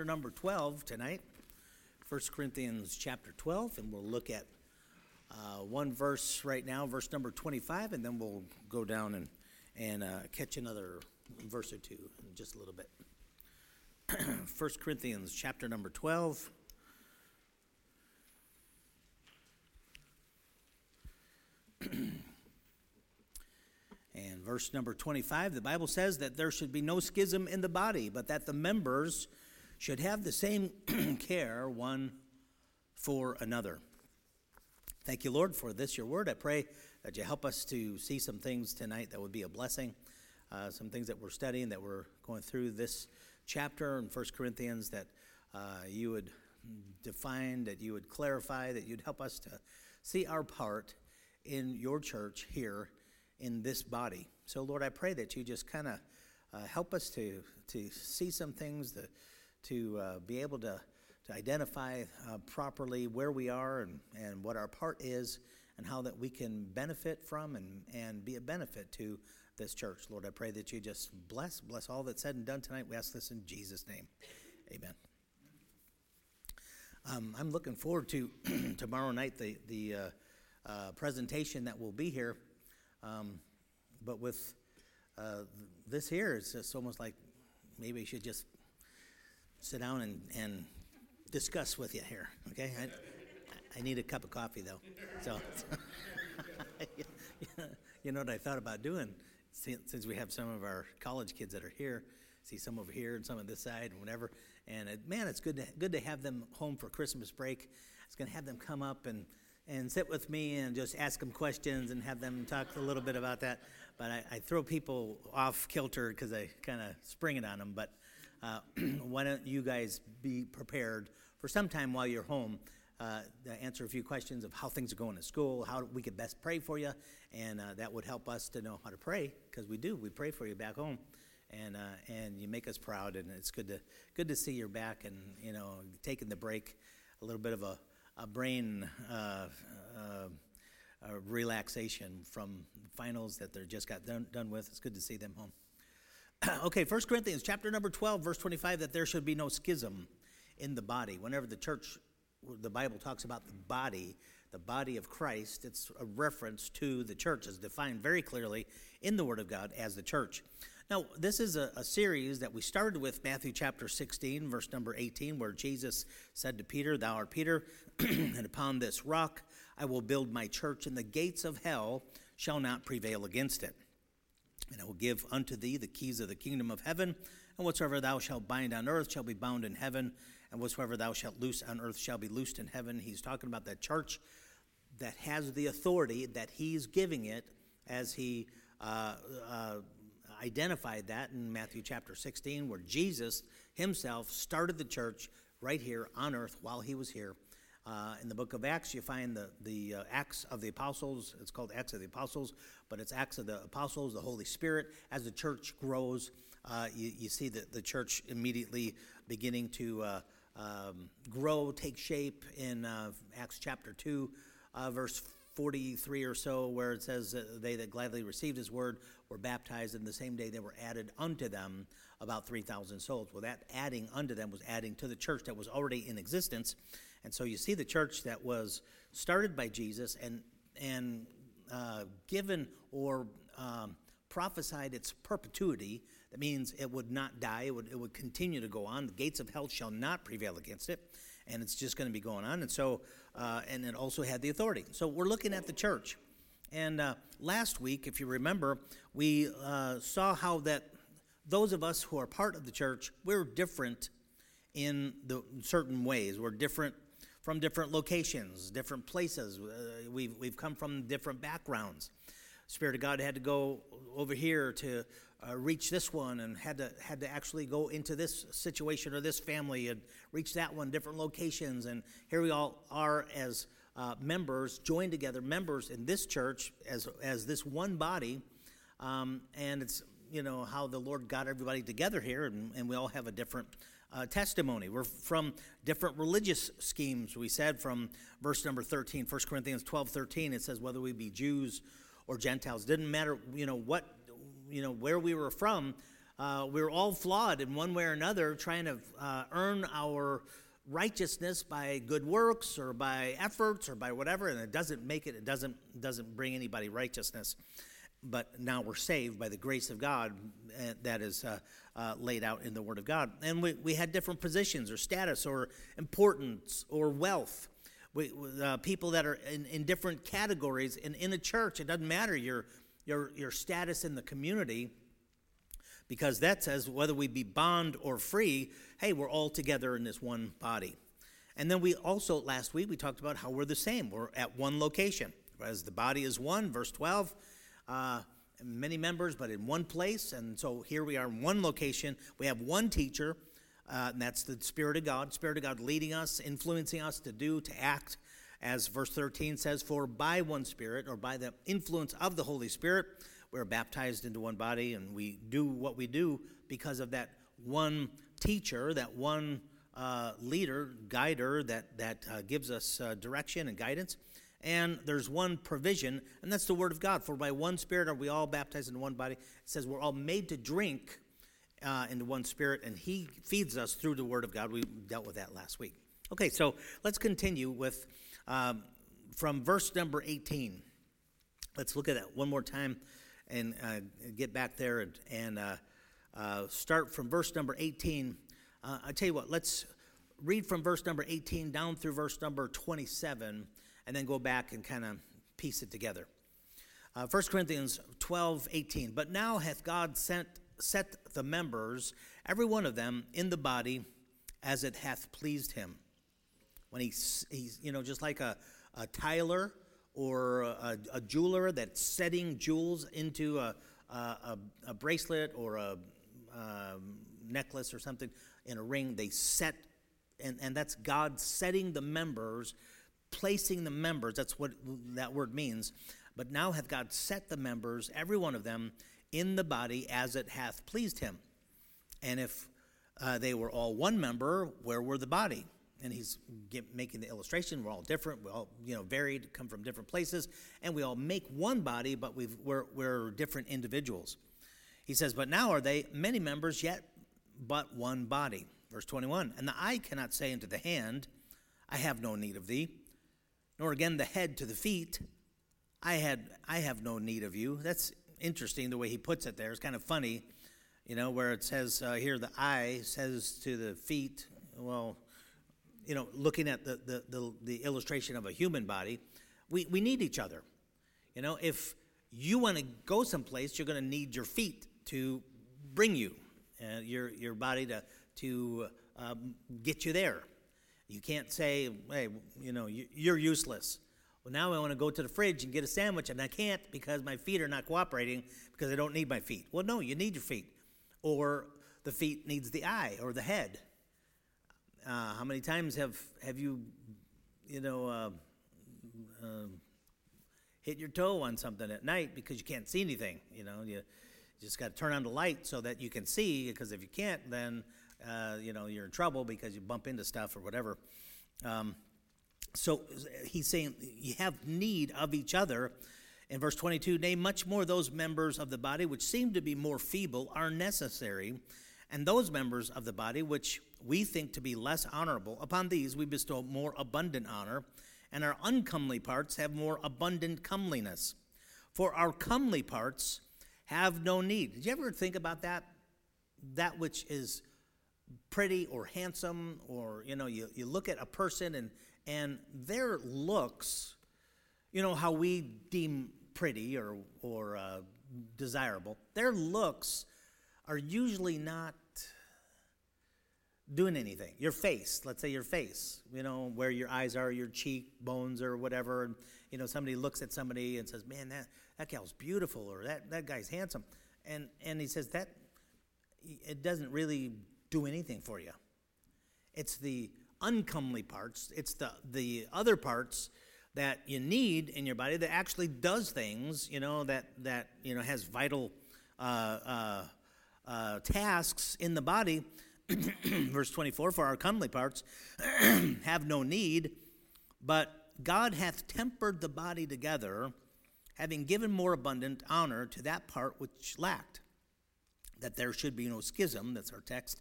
chapter number 12 tonight. 1 Corinthians chapter 12, and we'll look at uh, one verse right now, verse number 25, and then we'll go down and, and uh, catch another verse or two in just a little bit. 1 Corinthians chapter number 12. And verse number 25, the Bible says that there should be no schism in the body, but that the members should have the same care one for another. Thank you, Lord, for this, your word. I pray that you help us to see some things tonight that would be a blessing, uh, some things that we're studying, that we're going through this chapter in 1 Corinthians, that uh, you would define, that you would clarify, that you'd help us to see our part in your church here in this body. So, Lord, I pray that you just kind of uh, help us to, to see some things, to, to uh, be able to, to identify uh, properly where we are and, and what our part is, and how that we can benefit from and, and be a benefit to this church. Lord, I pray that you just bless, bless all that's said and done tonight. We ask this in Jesus' name. Amen. Um, I'm looking forward to tomorrow night, the, the uh, uh, presentation that will be here. Um, but with uh, this here, it's just almost like maybe you should just sit down and, and discuss with you here, okay? I, I need a cup of coffee though. So, you know what I thought about doing since we have some of our college kids that are here, see some over here and some on this side and whatever. And it, man, it's good to, good to have them home for Christmas break. It's going to have them come up and and sit with me and just ask them questions and have them talk a little bit about that. But I, I throw people off kilter because I kind of spring it on them. But uh, why don't you guys be prepared for some time while you're home uh, to answer a few questions of how things are going at school, how we could best pray for you, and uh, that would help us to know how to pray because we do. We pray for you back home, and uh, and you make us proud, and it's good to good to see you're back and you know taking the break, a little bit of a a brain uh, uh, relaxation from finals that they're just got done, done with. It's good to see them home. okay, 1 Corinthians chapter number 12, verse 25, that there should be no schism in the body. Whenever the church, the Bible talks about the body, the body of Christ, it's a reference to the church, as defined very clearly in the Word of God as the church. Now, this is a, a, series that we started with Matthew chapter 16, verse number 18, where Jesus said to Peter, Thou art Peter, and upon this rock I will build my church, and the gates of hell shall not prevail against it. And I will give unto thee the keys of the kingdom of heaven, and whatsoever thou shalt bind on earth shall be bound in heaven, and whatsoever thou shalt loose on earth shall be loosed in heaven. He's talking about that church that has the authority that he's giving it as he uh, uh, identified that in Matthew chapter 16, where Jesus himself started the church right here on earth while he was here. Uh, in the book of Acts, you find the, the uh, Acts of the Apostles. It's called Acts of the Apostles, but it's Acts of the Apostles, the Holy Spirit. As the church grows, uh, you, you, see the, the church immediately beginning to uh, um, grow, take shape in uh, Acts chapter 2, uh, verse 43 or so, where it says, They that gladly received his word were baptized, and the same day they were added unto them about 3,000 souls. Well, that adding unto them was adding to the church that was already in existence. And so you see the church that was started by Jesus and, and uh, given or um, prophesied its perpetuity. That means it would not die, it would, it would continue to go on. The gates of hell shall not prevail against it. And it's just going to be going on. And so, uh, and it also had the authority. So we're looking at the church. And uh, last week, if you remember, we uh, saw how that those of us who are part of the church, we're different in the certain ways. We're different from different locations, different places. Uh, we've, we've come from different backgrounds. Spirit of God had to go over here to uh, reach this one and had to, had to actually go into this situation or this family and reach that one, different locations. And here we all are as uh, members joined together, members in this church as, as this one body. Um, and it's, you know, how the Lord got everybody together here, and, and we all have a different uh, testimony. We're from different religious schemes, we said, from verse number 13, 1 Corinthians 12 13. It says, whether we be Jews or Gentiles, didn't matter, you know, what, you know, where we were from. uh, we're all flawed in one way or another, trying to uh, earn our righteousness by good works or by efforts or by whatever, and it doesn't make it. It doesn't doesn't bring anybody righteousness. But now we're saved by the grace of God uh, that is uh, uh, laid out in the Word of God. And we, we had different positions or status or importance or wealth. We, uh, people that are in, in different categories and in a church. It doesn't matter your, your, your status in the community because that says whether we be bond or free, hey, we're all together in this one body. And then we also, last week, we talked about how we're the same. We're at one location. As the body is one, verse 12, uh, many members, but in one place. And so here we are in one location. We have one teacher, uh, and that's the Spirit of God. Spirit of God leading us, influencing us to do, to act. As verse 13 says, For by one Spirit, or by the influence of the Holy Spirit, we're baptized into one body and we do what we do because of that one teacher, that one uh, leader, guider that, that uh, gives us uh, direction and guidance. And there's one provision, and that's the Word of God. For by one Spirit are we all baptized into one body. It says we're all made to drink uh, into one Spirit, and He feeds us through the Word of God. We dealt with that last week. Okay, so let's continue with um, from verse number 18. Let's look at that one more time and uh, get back there and, and uh, uh, start from verse number 18. Uh, I tell you what, let's read from verse number 18 down through verse number 27, and then go back and kind of piece it together. Uh, 1 Corinthians 12, 18. But now hath God sent, set the members, every one of them, in the body as it hath pleased him. When he's, he's you know, just like a, a tiler or a, a jeweler that's setting jewels into a, a, a bracelet or a, um, necklace or something in a ring. They set, and, and that's God setting the members, placing the members. That's what that word means. But now hath God set the members, every one of them, in the body as it hath pleased him. And if uh, they were all one member, where were the body? and he's get, making the illustration. We're all different. We're all, you know, varied, come from different places, and we all make one body, but we are we're different individuals. He says, but now are they many members, yet but one body. Verse 21 And the eye cannot say unto the hand, I have no need of thee, nor again the head to the feet, I, had, I have no need of you. That's interesting the way he puts it there. It's kind of funny, you know, where it says uh, here the eye says to the feet, well, you know, looking at the, the, the, the illustration of a human body, we, we need each other. You know, if you want to go someplace, you're going to need your feet to bring you, uh, your, your body to, to um, get you there. You can't say, hey, you know, you're useless. Well, now I want to go to the fridge and get a sandwich, and I can't because my feet are not cooperating because I don't need my feet. Well, no, you need your feet. Or the feet needs the eye or the head. Uh, how many times have have you, you know, uh, uh, hit your toe on something at night because you can't see anything? You know, you just got to turn on the light so that you can see. Because if you can't, then uh, you know you're in trouble because you bump into stuff or whatever. Um, so he's saying you have need of each other. In verse 22, nay, much more those members of the body which seem to be more feeble are necessary, and those members of the body which we think to be less honorable, upon these we bestow more abundant honor, and our uncomely parts have more abundant comeliness. For our comely parts have no need. Did you ever think about that? That which is pretty or handsome, or you know, you, you look at a person and and their looks, you know, how we deem pretty or or uh, desirable, their looks are usually not doing anything. Your face, let's say your face, you know, where your eyes are, your cheek bones or whatever. And, you know, somebody looks at somebody and says, man, that, that gal's beautiful or that, that guy's handsome. And, and he says, that, it doesn't really do anything for you. It's the uncomely parts, it's the, the other parts that you need in your body that actually does things, you know, that, that you know, has vital uh, uh, uh, tasks in the body Verse 24 For our comely parts have no need, but God hath tempered the body together, having given more abundant honor to that part which lacked. that there should be no schism, that's our text,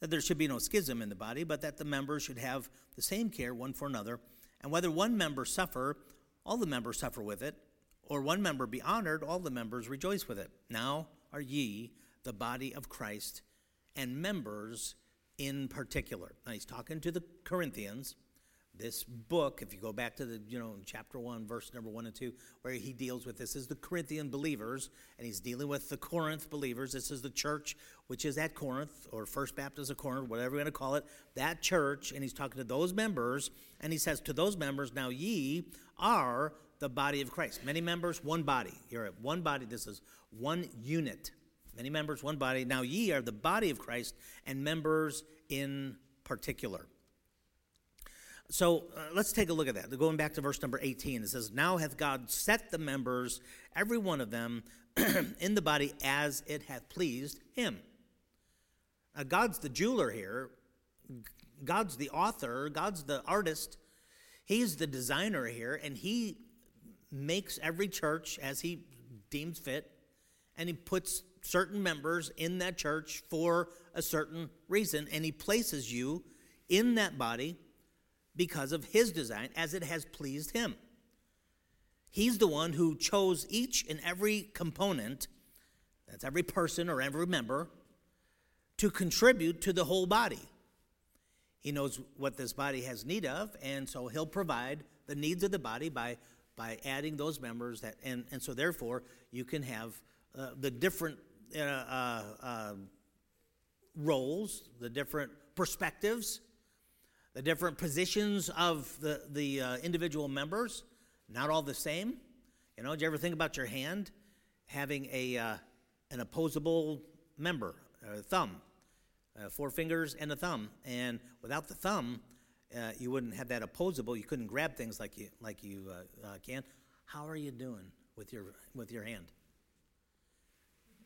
that there should be no schism in the body, but that the members should have the same care one for another. And whether one member suffer, all the members suffer with it, or one member be honored, all the members rejoice with it. Now are ye the body of Christ and members in particular. Now he's talking to the Corinthians. This book, if you go back to the, you know, chapter 1, verse number 1 and 2, where he deals with this is the Corinthian believers, and he's dealing with the Corinth believers. This is the church which is at Corinth, or First Baptist of Corinth, whatever you're going to call it, that church, and he's talking to those members, and he says to those members, Now ye are the body of Christ. Many members, one body. You're at one body. This is one unit. Many members, one body. Now ye are the body of Christ and members in particular. So uh, let's take a look at that. Going back to verse number 18, it says, Now hath God set the members, every one of them, in the body as it hath pleased him. Now, God's the jeweler here. God's the author. God's the artist. He's the designer here, and he makes every church as he deems fit, and he puts certain members in that church for a certain reason, and he places you in that body because of his design as it has pleased him. He's the one who chose each and every component, that's every person or every member, to contribute to the whole body. He knows what this body has need of, and so he'll provide the needs of the body by, by adding those members that, and, and so therefore you can have uh, the different uh, uh, uh roles, the different perspectives, the different positions of the, the uh, individual members, not all the same. You know, did you ever think about your hand having a, uh, an opposable member, a thumb, uh, four fingers and a thumb? And without the thumb, uh, you wouldn't have that opposable. You couldn't grab things like you, like you uh, uh, can. How are you doing with your, with your hand?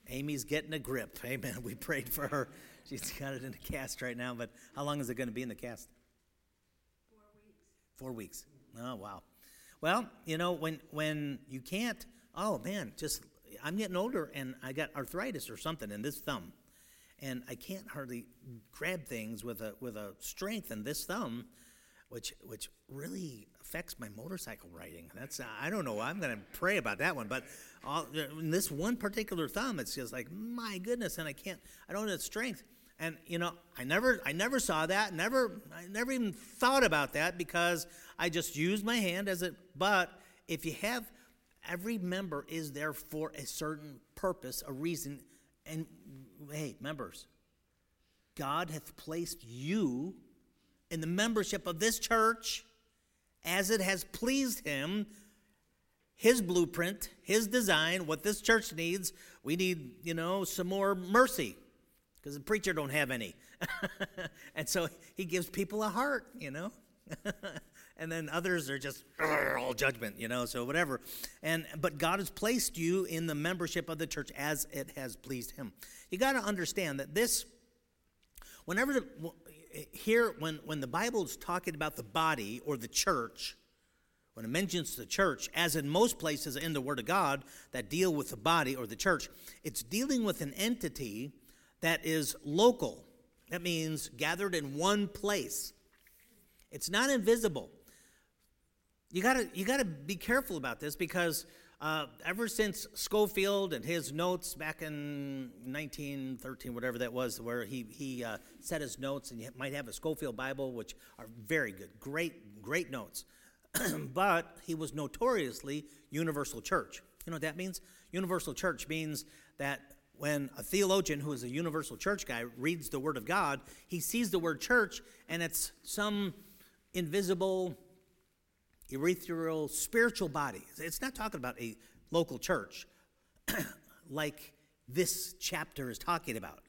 Amy's getting a grip. Amen. We prayed for her. She's got it in a cast right now, but how long is it going to be in the cast? Four weeks. Oh, wow. Well, you know, when, when you can't, oh man, just, I'm getting older and I got arthritis or something in this thumb. And I can't hardly grab things with a, with a strength in this thumb, which, which really affects my motorcycle riding. That's, I don't know. I'm going to pray about that one. But all, in this one particular thumb, it's just like, my goodness, and I can't, I don't have strength. And you know, I never I never saw that, never I never even thought about that because I just used my hand as it but if you have every member is there for a certain purpose, a reason, and hey, members, God hath placed you in the membership of this church as it has pleased him his blueprint, his design, what this church needs. We need, you know, some more mercy because the preacher don't have any. and so he gives people a heart, you know. and then others are just all judgment, you know, so whatever. And but God has placed you in the membership of the church as it has pleased him. You got to understand that this whenever the, here when when the Bible is talking about the body or the church, when it mentions the church, as in most places in the Word of God that deal with the body or the church, it's dealing with an entity that is local. That means gathered in one place. It's not invisible. You gotta, you gotta be careful about this because uh, ever since Scofield and his notes back in 1913, whatever that was, where he, he uh, set his notes, and you might have a Scofield Bible, which are very good, great, great notes. but he was notoriously universal church. You know what that means? Universal church means that when a theologian who is a universal church guy reads the Word of God, he sees the word church and it's some invisible, ethereal, spiritual body. It's not talking about a local church like this chapter is talking about.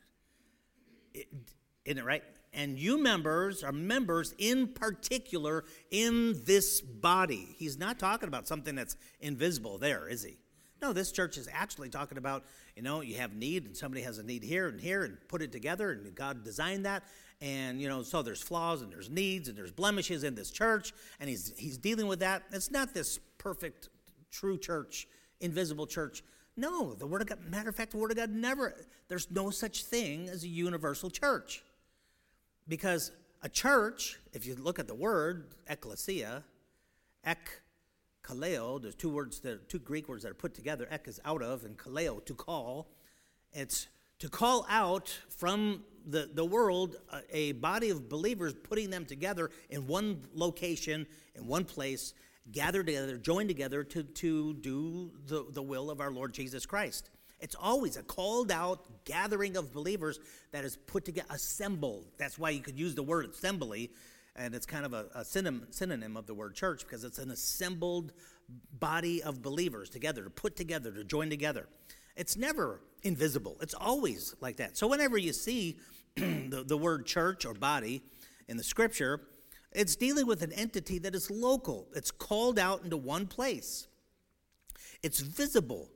Isn't it right? And you members are members in particular in this body. He's not talking about something that's invisible there, is he? No, this church is actually talking about, you know, you have need and somebody has a need here and here and put it together and God designed that. And, you know, so there's flaws and there's needs and there's blemishes in this church and he's, he's dealing with that. It's not this perfect, true church, invisible church No, the Word of God, matter of fact, the Word of God never, there's no such thing as a universal church. Because a church, if you look at the word, ecclesia, ek, kaleo, there's two words, that, two Greek words that are put together. Ek is out of, and kaleo, to call. It's to call out from the, the world a, a body of believers, putting them together in one location, in one place, gathered together, joined together to, to do the, the will of our Lord Jesus Christ. It's always a called out gathering of believers that is put together, assembled. That's why you could use the word assembly, and it's kind of a, a synonym, synonym of the word church because it's an assembled body of believers together, to put together, to join together. It's never invisible, it's always like that. So whenever you see the, the word church or body in the scripture, it's dealing with an entity that is local, it's called out into one place, it's visible.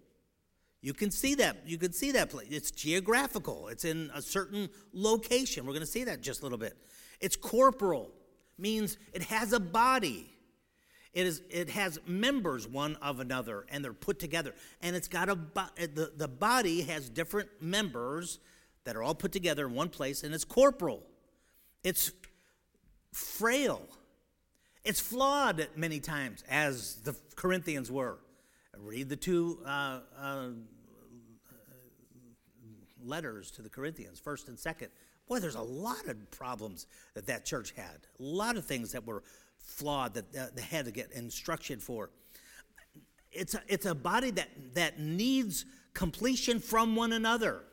You can see that. You can see that place. It's geographical. It's in a certain location. We're going to see that just a little bit. It's corporal, means it has a body. It, is, it has members one of another, and they're put together. And it's got a the, the body has different members that are all put together in one place, and it's corporal. It's frail. It's flawed many times, as the Corinthians were. Read the two uh, uh, letters to the Corinthians, first and second. Boy, there's a lot of problems that that church had. A lot of things that were flawed that they had to get instruction for. It's a, it's a body that, that needs completion from one another.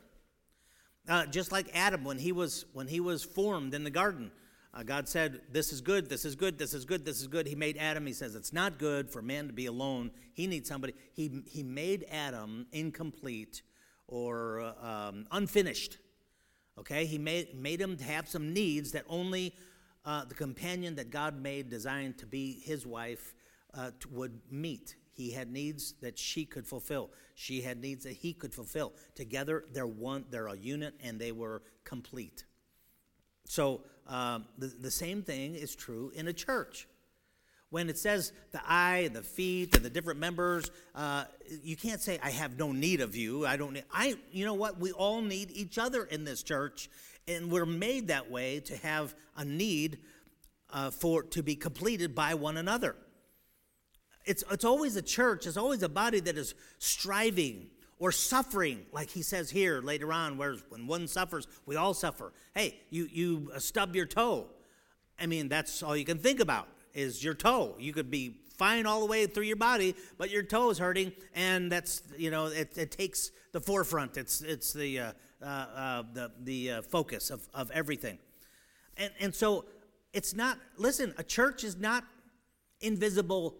Uh, just like Adam, when he was when he was formed in the garden, uh, God said, "This is good. This is good. This is good. This is good." He made Adam. He says, "It's not good for man to be alone. He needs somebody." He he made Adam incomplete or uh, um, unfinished. Okay, he made made him have some needs that only uh, the companion that God made, designed to be his wife, uh, would meet. He had needs that she could fulfill. She had needs that he could fulfill. Together, they're one. They're a unit, and they were complete. So um, the, the same thing is true in a church. When it says the eye and the feet and the different members, uh, you can't say I have no need of you. I don't. Need, I. You know what? We all need each other in this church, and we're made that way to have a need uh, for to be completed by one another. It's it's always a church. It's always a body that is striving or suffering, like he says here later on, where when one suffers, we all suffer. Hey, you, you stub your toe. I mean, that's all you can think about is your toe. You could be fine all the way through your body, but your toe is hurting, and that's, you know, it, it takes the forefront. It's, it's the, uh, uh, uh, the, the uh, focus of, of everything. And, and so it's not, listen, a church is not invisible,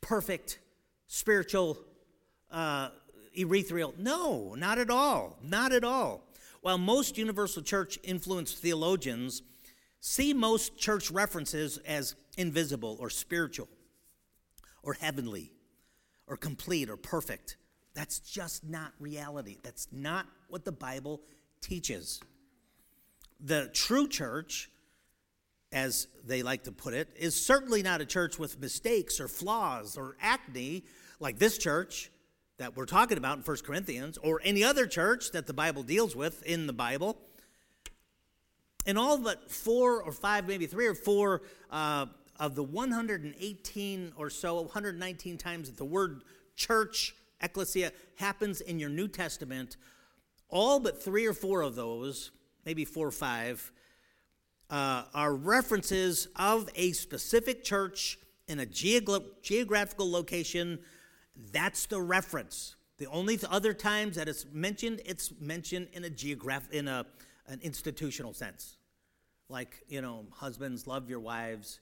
perfect, spiritual uh, ethereal. No, not at all. Not at all. While most universal church influenced theologians see most church references as invisible or spiritual or heavenly or complete or perfect, that's just not reality. That's not what the Bible teaches. The true church, as they like to put it, is certainly not a church with mistakes or flaws or acne like this church that we're talking about in 1 Corinthians or any other church that the Bible deals with in the Bible. In all but four or five, maybe three or four uh, of the 118 or so, 119 times that the word church, ecclesia, happens in your New Testament, all but three or four of those, maybe four or five, uh, are references of a specific church in a geogra- geographical location that's the reference. The only other times that it's mentioned, it's mentioned in a geograph in a an institutional sense. Like, you know, husbands love your wives,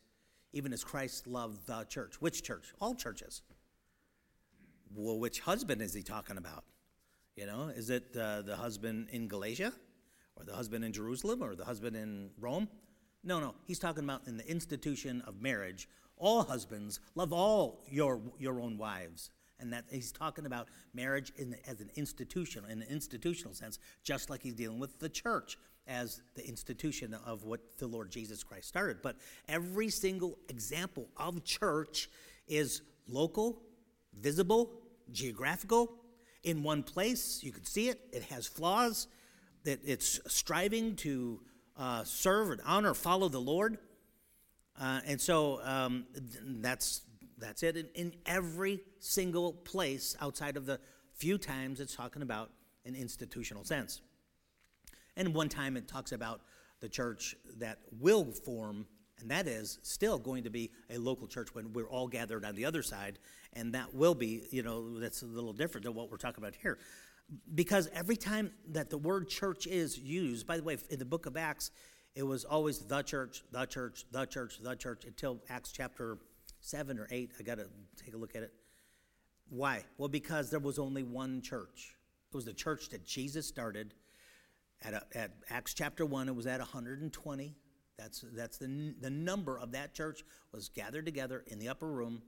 even as Christ loved the church. Which church? All churches. Well, which husband is he talking about? You know, is it uh, the husband in Galatia, or the husband in Jerusalem, or the husband in Rome? No, no. He's talking about in the institution of marriage. All husbands love all your your own wives and that he's talking about marriage in, as an institution, in an institutional sense, just like he's dealing with the church as the institution of what the Lord Jesus Christ started. But every single example of church is local, visible, geographical. in one place. You can see it. It has flaws. That it's striving to uh, serve and honor, follow the Lord. Uh, and so um, that's that's it. In, in every single place outside of the few times it's talking about an institutional sense. And one time it talks about the church that will form, and that is still going to be a local church when we're all gathered on the other side, and that will be, you know, that's a little different than what we're talking about here. Because every time that the word church is used, by the way, in the book of Acts, it was always the church, the church, the church, the church, until Acts chapter 7 or 8. I got to take a look at it. Why? Well, because there was only one church. It was the church that Jesus started at, a, at Acts chapter 1, it was at 120. That's, that's the, the number of that church was gathered together in the upper room.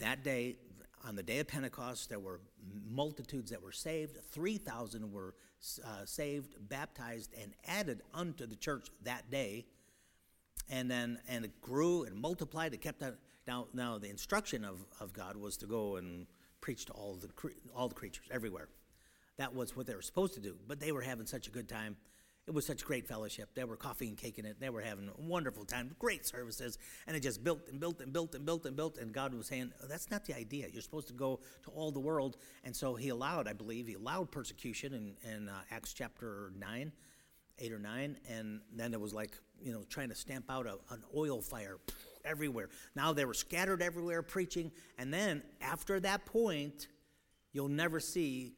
That day, on the day of Pentecost, there were multitudes that were saved. 3,000 were uh, saved, baptized, and added unto the church that day. And then, and it grew and multiplied. It kept on. Now, now the instruction of, of God was to go and preach to all the, all the creatures everywhere. That was what they were supposed to do. But they were having such a good time. It was such great fellowship. They were coffee and cake in it. They were having a wonderful time, great services. And it just built and built and built and built and built. And God was saying, oh, that's not the idea. You're supposed to go to all the world. And so he allowed, I believe, he allowed persecution in, in uh, Acts chapter 9, 8 or 9. And then it was like, you know, trying to stamp out a, an oil fire everywhere. Now they were scattered everywhere preaching. And then after that point, you'll never see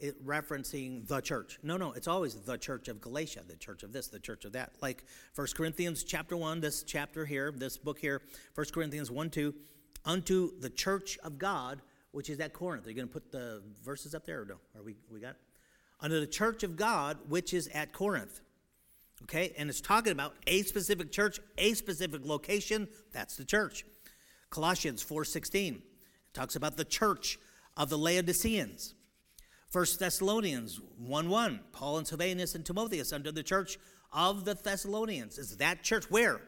it referencing the church. No, no, it's always the church of Galatia, the church of this, the church of that. Like 1 Corinthians chapter 1, this chapter here, this book here, 1 Corinthians 1 2, unto the church of God, which is at Corinth. Are you going to put the verses up there or no? Are we, we got? Unto the church of God, which is at Corinth. Okay, and it's talking about a specific church, a specific location. That's the church. Colossians 4:16 talks about the church of the Laodiceans. 1 Thessalonians 1 1, Paul and Silvanus and Timotheus unto the church of the Thessalonians. Is that church where?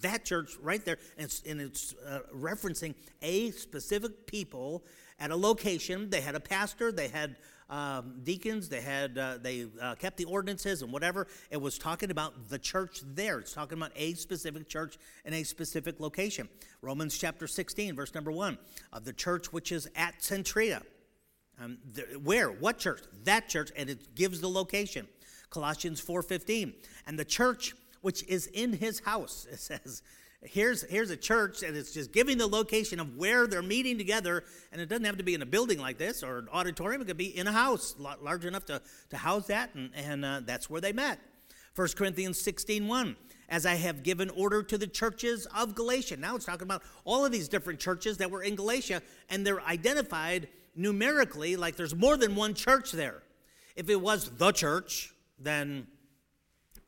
That church right there. And it's, and it's uh, referencing a specific people at a location. They had a pastor, they had um, deacons, they had uh, they uh, kept the ordinances and whatever. It was talking about the church there. It's talking about a specific church in a specific location. Romans chapter 16, verse number 1, of the church which is at Cenchrea um, where? What church? That church, and it gives the location. Colossians 4:15. And the church which is in his house, it says, here's here's a church, and it's just giving the location of where they're meeting together, and it doesn't have to be in a building like this or an auditorium. It could be in a house large enough to, to house that, and, and uh, that's where they met. 1 Corinthians 16:1 as I have given order to the churches of Galatia. Now it's talking about all of these different churches that were in Galatia, and they're identified numerically like there's more than one church there. If it was the church, then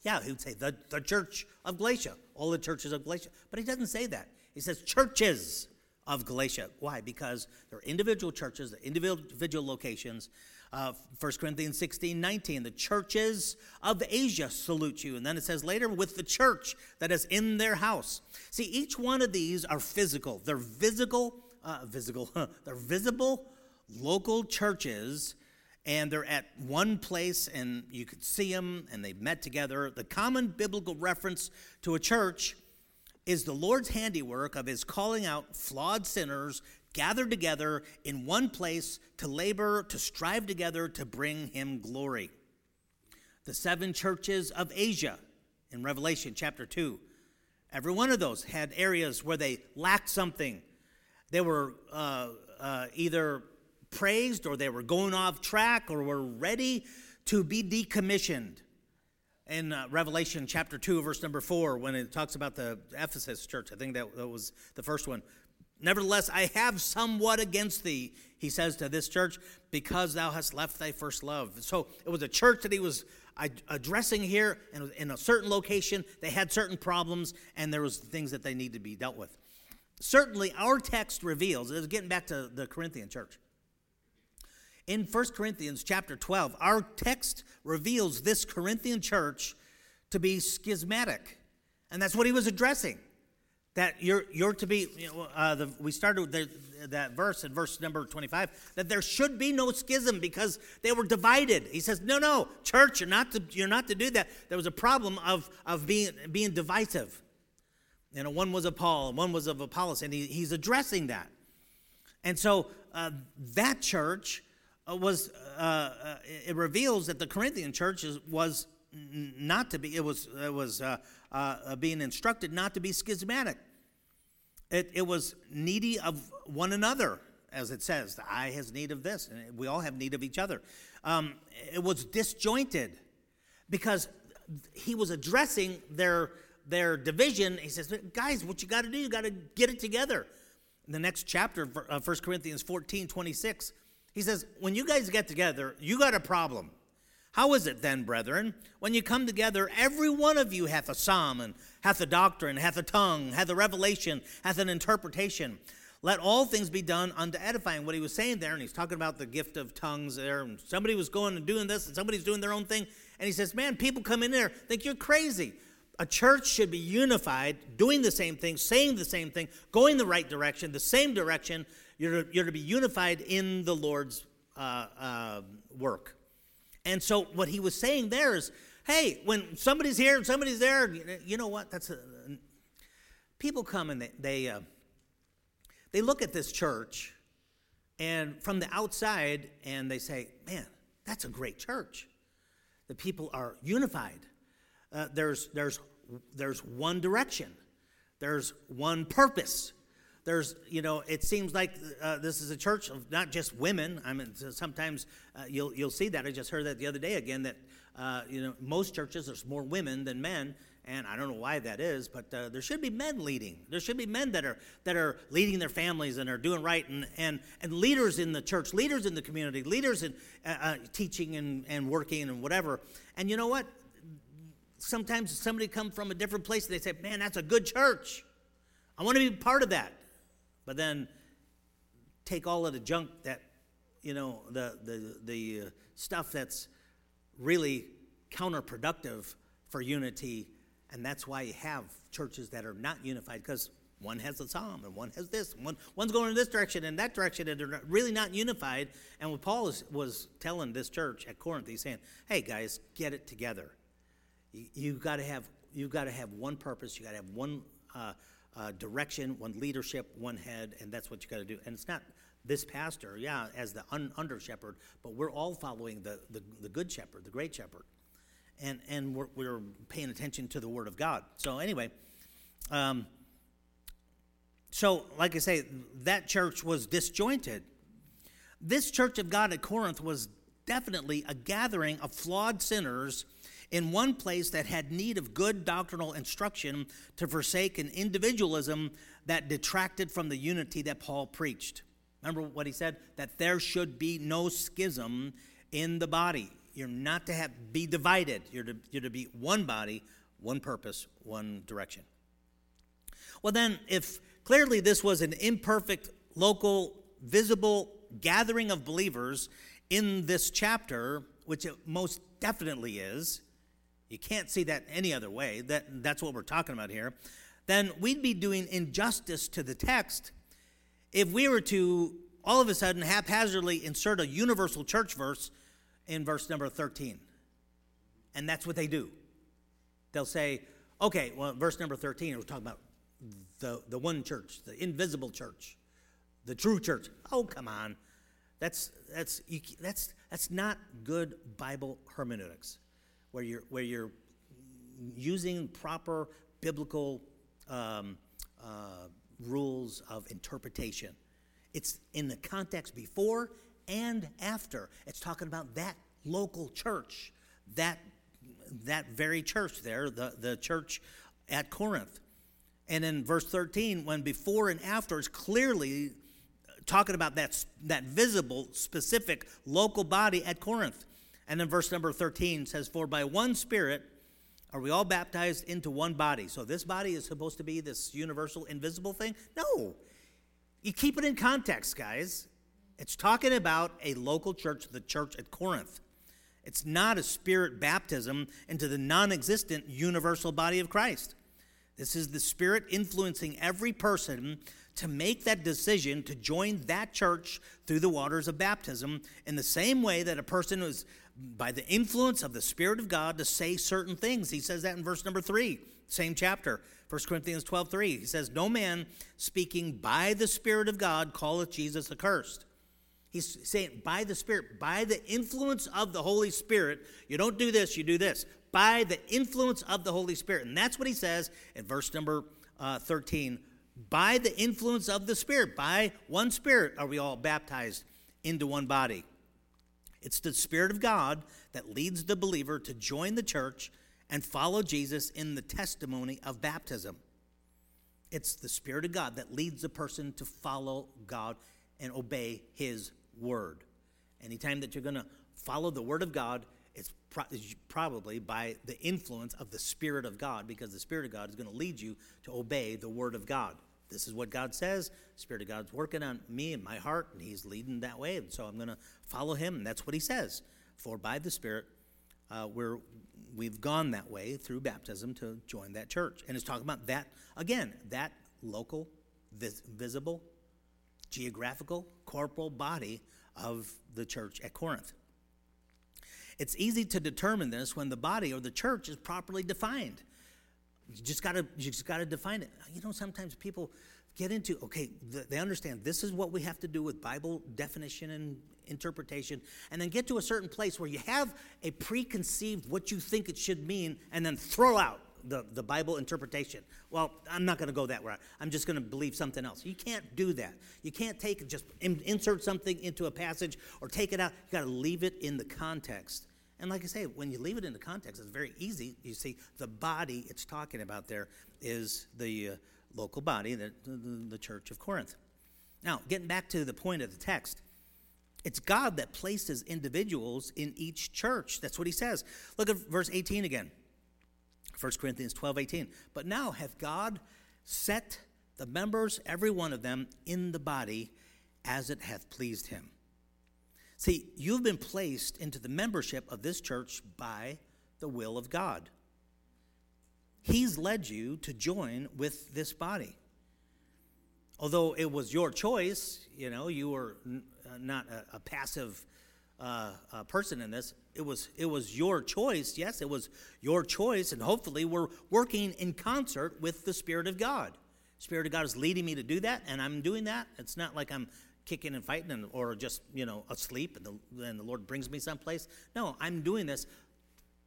yeah, he would say the, the church of Galatia, all the churches of Galatia. But he doesn't say that. He says churches of Galatia. Why? Because they're individual churches, the individual locations. Uh, 1 Corinthians 16, 19, the churches of Asia salute you. And then it says later, with the church that is in their house. See, each one of these are physical. They're visible, uh, visible, they're visible local churches and they're at one place and you could see them and they've met together. The common biblical reference to a church is the Lord's handiwork of his calling out flawed sinners gathered together in one place to labor, to strive together to bring him glory. The seven churches of Asia in Revelation chapter 2, every one of those had areas where they lacked something. They were uh, uh, either praised or they were going off track or were ready to be decommissioned. In uh, Revelation chapter 2, verse number 4, when it talks about the Ephesus church, I think that, that was the first one. Nevertheless, I have somewhat against thee, he says to this church, because thou hast left thy first love. So it was a church that he was addressing here and in a certain location. They had certain problems, and there was things that they need to be dealt with. Certainly, our text reveals, is getting back to the Corinthian church, in 1 Corinthians chapter 12, our text reveals this Corinthian church to be schismatic. And that's what he was addressing. that you're, you're to be, you know, uh, the, we started the, that verse in verse number 25, that there should be no schism because they were divided. He says, no, no, church, you're not to, you're not to do that. There was a problem of, of being, being divisive. You know, one was of Paul and one was of Apollos, and he, he's addressing that. And so uh, that church was, uh, uh, it reveals that the Corinthian church was not to be, it was, it was uh, uh, being instructed not to be schismatic. It, it was needy of one another, as it says. The eye has need of this, and we all have need of each other. Um, it was disjointed because he was addressing their, their division. He says, Guys, what you got to do, you got to get it together. In the next chapter, of 1 Corinthians 14 26, he says, When you guys get together, you got a problem. How is it then, brethren, when you come together, every one of you hath a psalm, and hath a doctrine, hath a tongue, hath a revelation, hath an interpretation? Let all things be done unto edifying. What he was saying there, and he's talking about the gift of tongues there, and somebody was going and doing this, and somebody's doing their own thing, and he says, Man, people come in there, think you're crazy. A church should be unified, doing the same thing, saying the same thing, going the right direction, the same direction. You're to, you're to be unified in the Lord's uh, uh, work. And so what he was saying there is, hey, when somebody's here and somebody's there, you know what? That's a, people come and they they, uh, they look at this church, and from the outside, and they say, man, that's a great church. The people are unified. Uh, there's there's there's one direction. There's one purpose there's, you know, it seems like uh, this is a church of not just women. I mean, sometimes uh, you'll, you'll see that. I just heard that the other day again that, uh, you know, most churches there's more women than men. And I don't know why that is, but uh, there should be men leading. There should be men that are that are leading their families and are doing right, and and, and leaders in the church, leaders in the community, leaders in uh, uh, teaching and, and working and whatever. And you know what? Sometimes somebody come from a different place and they say, "Man, that's a good church. I want to be part of that." But then take all of the junk that you know the the the uh, stuff that's really counterproductive for unity and that's why you have churches that are not unified because one has a psalm and one has this one one's going in this direction and that direction and they're not, really not unified and what paul was, was telling this church at corinth he's saying hey guys get it together you, you got to have. You've got to have one purpose you got to have one uh, uh, direction, one leadership, one head, and that's what you got to do. And it's not this pastor, yeah, as the un- under shepherd, but we're all following the, the, the, good shepherd, the great shepherd. And, and we're, we're paying attention to the word of God. So, anyway, um, so like I say, that church was disjointed. This church of God at Corinth was definitely a gathering of flawed sinners in one place that had need of good doctrinal instruction to forsake an individualism that detracted from the unity that Paul preached. Remember what he said? That there should be no schism in the body. You're not to have be divided. You're to, you're to be one body, one purpose, one direction. Well, then, if clearly this was an imperfect, local, visible gathering of believers in this chapter, which it most definitely is, you can't see that any other way. That, that's what we're talking about here. Then we'd be doing injustice to the text if we were to all of a sudden haphazardly insert a universal church verse in verse number 13. And that's what they do. They'll say, okay, well, verse number 13, we're talking about the, the one church, the invisible church, the true church. Oh, come on. That's, that's, that's, that's not good Bible hermeneutics where you're, where you're using proper biblical um, uh, rules of interpretation. It's in the context before and after. It's talking about that local church, that, that very church there, the, the church at Corinth. And in verse 13, when before and after is clearly talking about that, that visible, specific local body at Corinth. And then verse number 13 says, For by one Spirit are we all baptized into one body. So this body is supposed to be this universal, invisible thing? No. You keep it in context, guys. It's talking about a local church, the church at Corinth. It's not a spirit baptism into the non existent universal body of Christ. This is the Spirit influencing every person to make that decision to join that church through the waters of baptism in the same way that a person was by the influence of the Spirit of God to say certain things. He says that in verse number three, same chapter, 1 Corinthians 12 3. He says, No man speaking by the Spirit of God calleth Jesus accursed. He's saying, by the Spirit, by the influence of the Holy Spirit, you don't do this, you do this. By the influence of the Holy Spirit. And that's what he says in verse number uh, 13. By the influence of the Spirit, by one Spirit, are we all baptized into one body. It's the Spirit of God that leads the believer to join the church and follow Jesus in the testimony of baptism. It's the Spirit of God that leads the person to follow God and obey His word. Anytime that you're going to follow the word of God, it's, pro- probably by the influence of the Spirit of God, because the Spirit of God is going to lead you to obey the word of God. This is what God says. Spirit of God's working on me and my heart, and He's leading that way. And so I'm going to follow Him, and that's what He says. For by the Spirit, uh, we're, we've gone that way through baptism to join that church. And it's talking about that, again, that local, vis- visible, geographical, corporal body of the church at Corinth. It's easy to determine this when the body or the church is properly defined. You just got to you just got to define it. You know, sometimes people get into okay, they understand this is what we have to do with Bible definition and interpretation, and then get to a certain place where you have a preconceived what you think it should mean, and then throw out the, the Bible interpretation. Well, I'm not going to go that route. I'm just going to believe something else. You can't do that. You can't take just insert something into a passage or take it out. You got to leave it in the context. And like I say, when you leave it in the context, it's very easy. You see, the body it's talking about there is the uh, local body, the, the, the church of Corinth. Now, getting back to the point of the text, it's God that places individuals in each church. That's what he says. Look at verse 18 again. 1 Corinthians 12, 18. But now hath God set the members, every one of them, in the body as it hath pleased him. See, you've been placed into the membership of this church by the will of God. He's led you to join with this body. Although it was your choice, you know, you were uh, not a, a passive uh, uh, person in this. It was it was your choice. Yes, it was your choice, and hopefully we're working in concert with the Spirit of God. Spirit of God is leading me to do that, and I'm doing that. It's not like I'm kicking and fighting and, or just you know asleep and the, the lord brings me someplace. No i'm doing this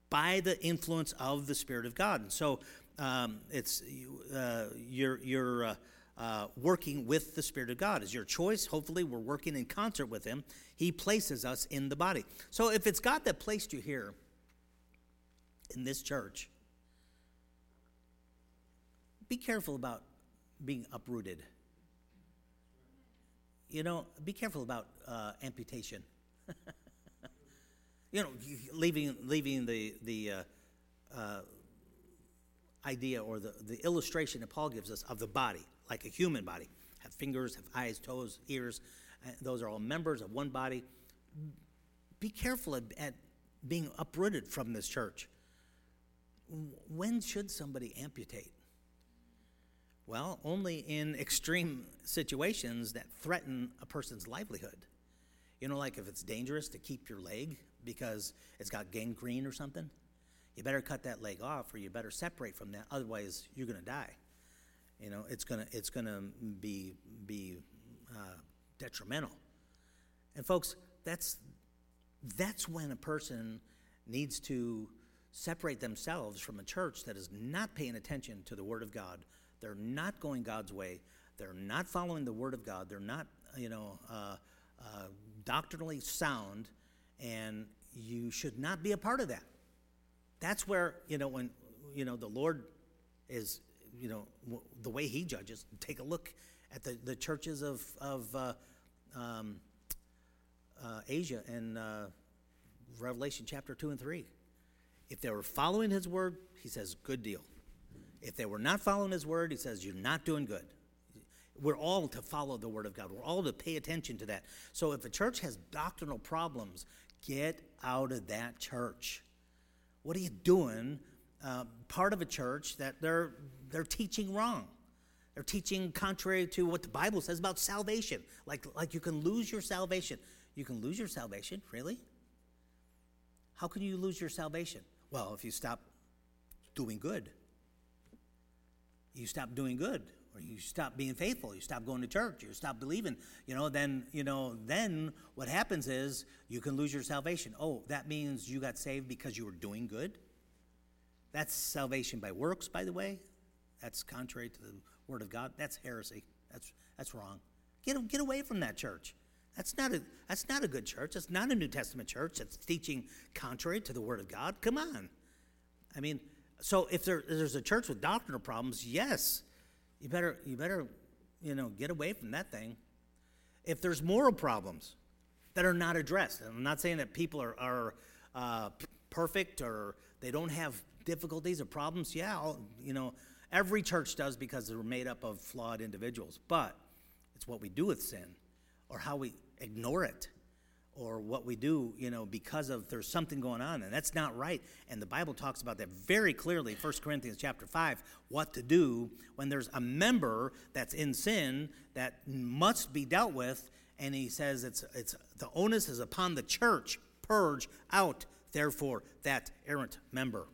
by the influence of the spirit of god. And so um, it's uh, you're you're uh, uh, working with the spirit of god. Is your choice. Hopefully we're working in concert with him. He places us in the body. So if it's god that placed you here in this church be careful about being uprooted you know, be careful about uh, amputation. you know, leaving leaving the the uh, uh, idea or the, the illustration that Paul gives us of the body, like a human body, have fingers, have eyes, toes, ears. those are all members of one body. Be careful at, at being uprooted from this church. When should somebody amputate? Well, only in extreme situations that threaten a person's livelihood. You know, like if it's dangerous to keep your leg because it's got gangrene or something, you better cut that leg off or you better separate from that. Otherwise, you're going to die. You know, it's going to it's to be be uh, detrimental. And folks, that's that's when a person needs to separate themselves from a church that is not paying attention to the Word of God they're not going God's way. They're not following the Word of God. They're not, you know, uh, uh, doctrinally sound, and you should not be a part of that. That's where, you know, when, you know, the Lord is, you know, w- the way He judges. Take a look at the, the churches of, of uh, um, uh, Asia in uh, Revelation chapter 2 and 3. If they were following His Word, He says, good deal. If they were not following his word, he says, You're not doing good. We're all to follow the word of God. We're all to pay attention to that. So if a church has doctrinal problems, get out of that church. What are you doing? Uh, part of a church that they're they're teaching wrong. They're teaching contrary to what the Bible says about salvation. Like, like you can lose your salvation. You can lose your salvation, really? How can you lose your salvation? Well, if you stop doing good. You stop doing good, or you stop being faithful, you stop going to church, you stop believing, you know, then, you know, then what happens is you can lose your salvation. Oh, that means you got saved because you were doing good? That's salvation by works, by the way. That's contrary to the word of God. That's heresy. That's that's wrong. Get get away from that church. That's not a that's not a good church. That's not a New Testament church that's teaching contrary to the word of God. Come on. I mean, so if there, there's a church with doctrinal problems, yes, you better you better you know get away from that thing. If there's moral problems that are not addressed, I'm not saying that people are are uh, perfect or they don't have difficulties or problems. Yeah, I'll, you know, every church does because they're made up of flawed individuals. But it's what we do with sin, or how we ignore it or what we do, you know, because of there's something going on, and that's not right. And the Bible talks about that very clearly, 1 Corinthians chapter 5, what to do when there's a member that's in sin that must be dealt with, and he says it's it's the onus is upon the church, purge out, therefore, that errant member.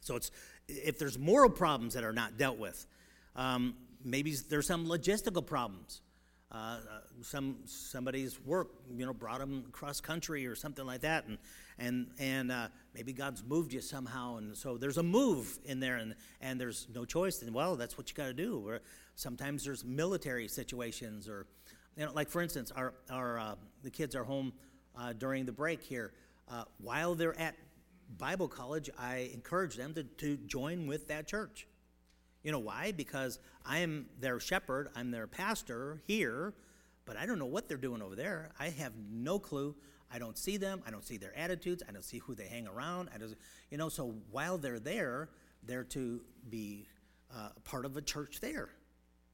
So it's if there's moral problems that are not dealt with, um, maybe there's some logistical problems. Uh, some somebody's work, you know, brought them cross country or something like that, and and and uh, maybe God's moved you somehow, and so there's a move in there, and and there's no choice, and well, that's what you got to do. Or sometimes there's military situations, or you know, like for instance, our our uh, the kids are home uh, during the break here. Uh, while they're at Bible college, I encourage them to, to join with that church. You know why? Because I am their shepherd, I'm their pastor here, but I don't know what they're doing over there. I have no clue. I don't see them. I don't see their attitudes. I don't see who they hang around. I don't, you know, so while they're there, they're to be uh, part of a church there.